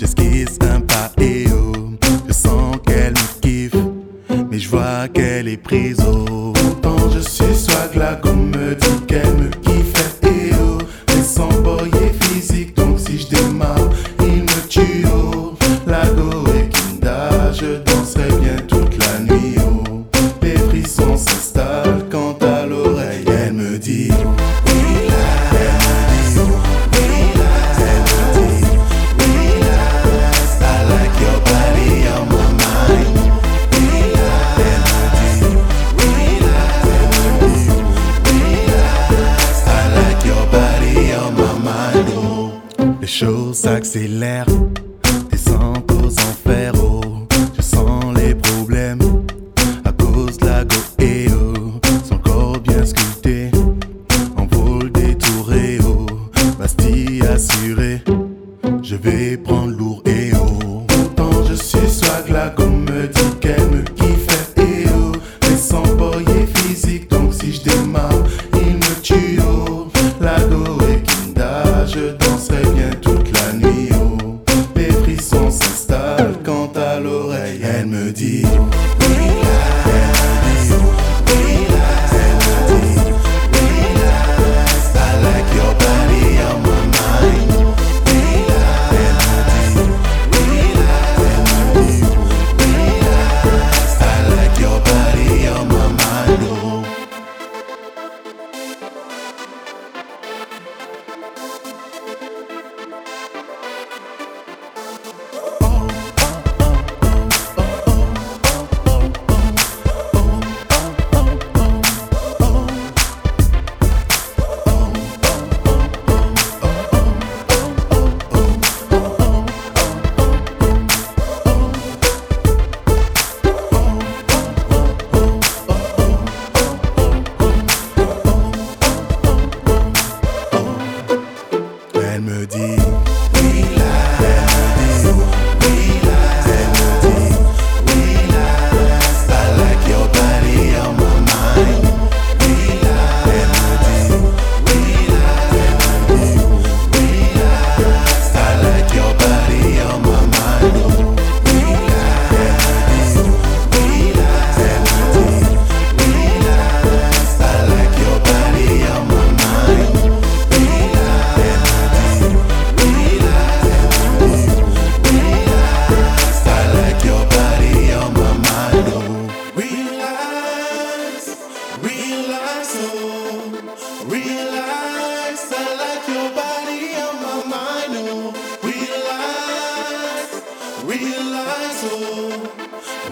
J'esquisse un pas et oh, je sens qu'elle me kiffe, mais je vois qu'elle est prise au. Pourtant je suis swag là qu'on me dit qu'elle me kiffe. Et oh, mais sans boyer physique. Donc si je démarre s'accélère. Descends aux enfers, oh. Je sens les problèmes à cause de la goéo. Oh. Son corps bien sculpté, en vol détouré, oh. Bastille assurée, je vais prendre lourd et oh. Tant je suis swag, la gomme me dit qu'elle me kiffe et oh. Mais sans boyer physique, donc si je démarre.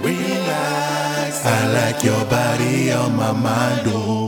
Relax. I like your body on my mind, oh.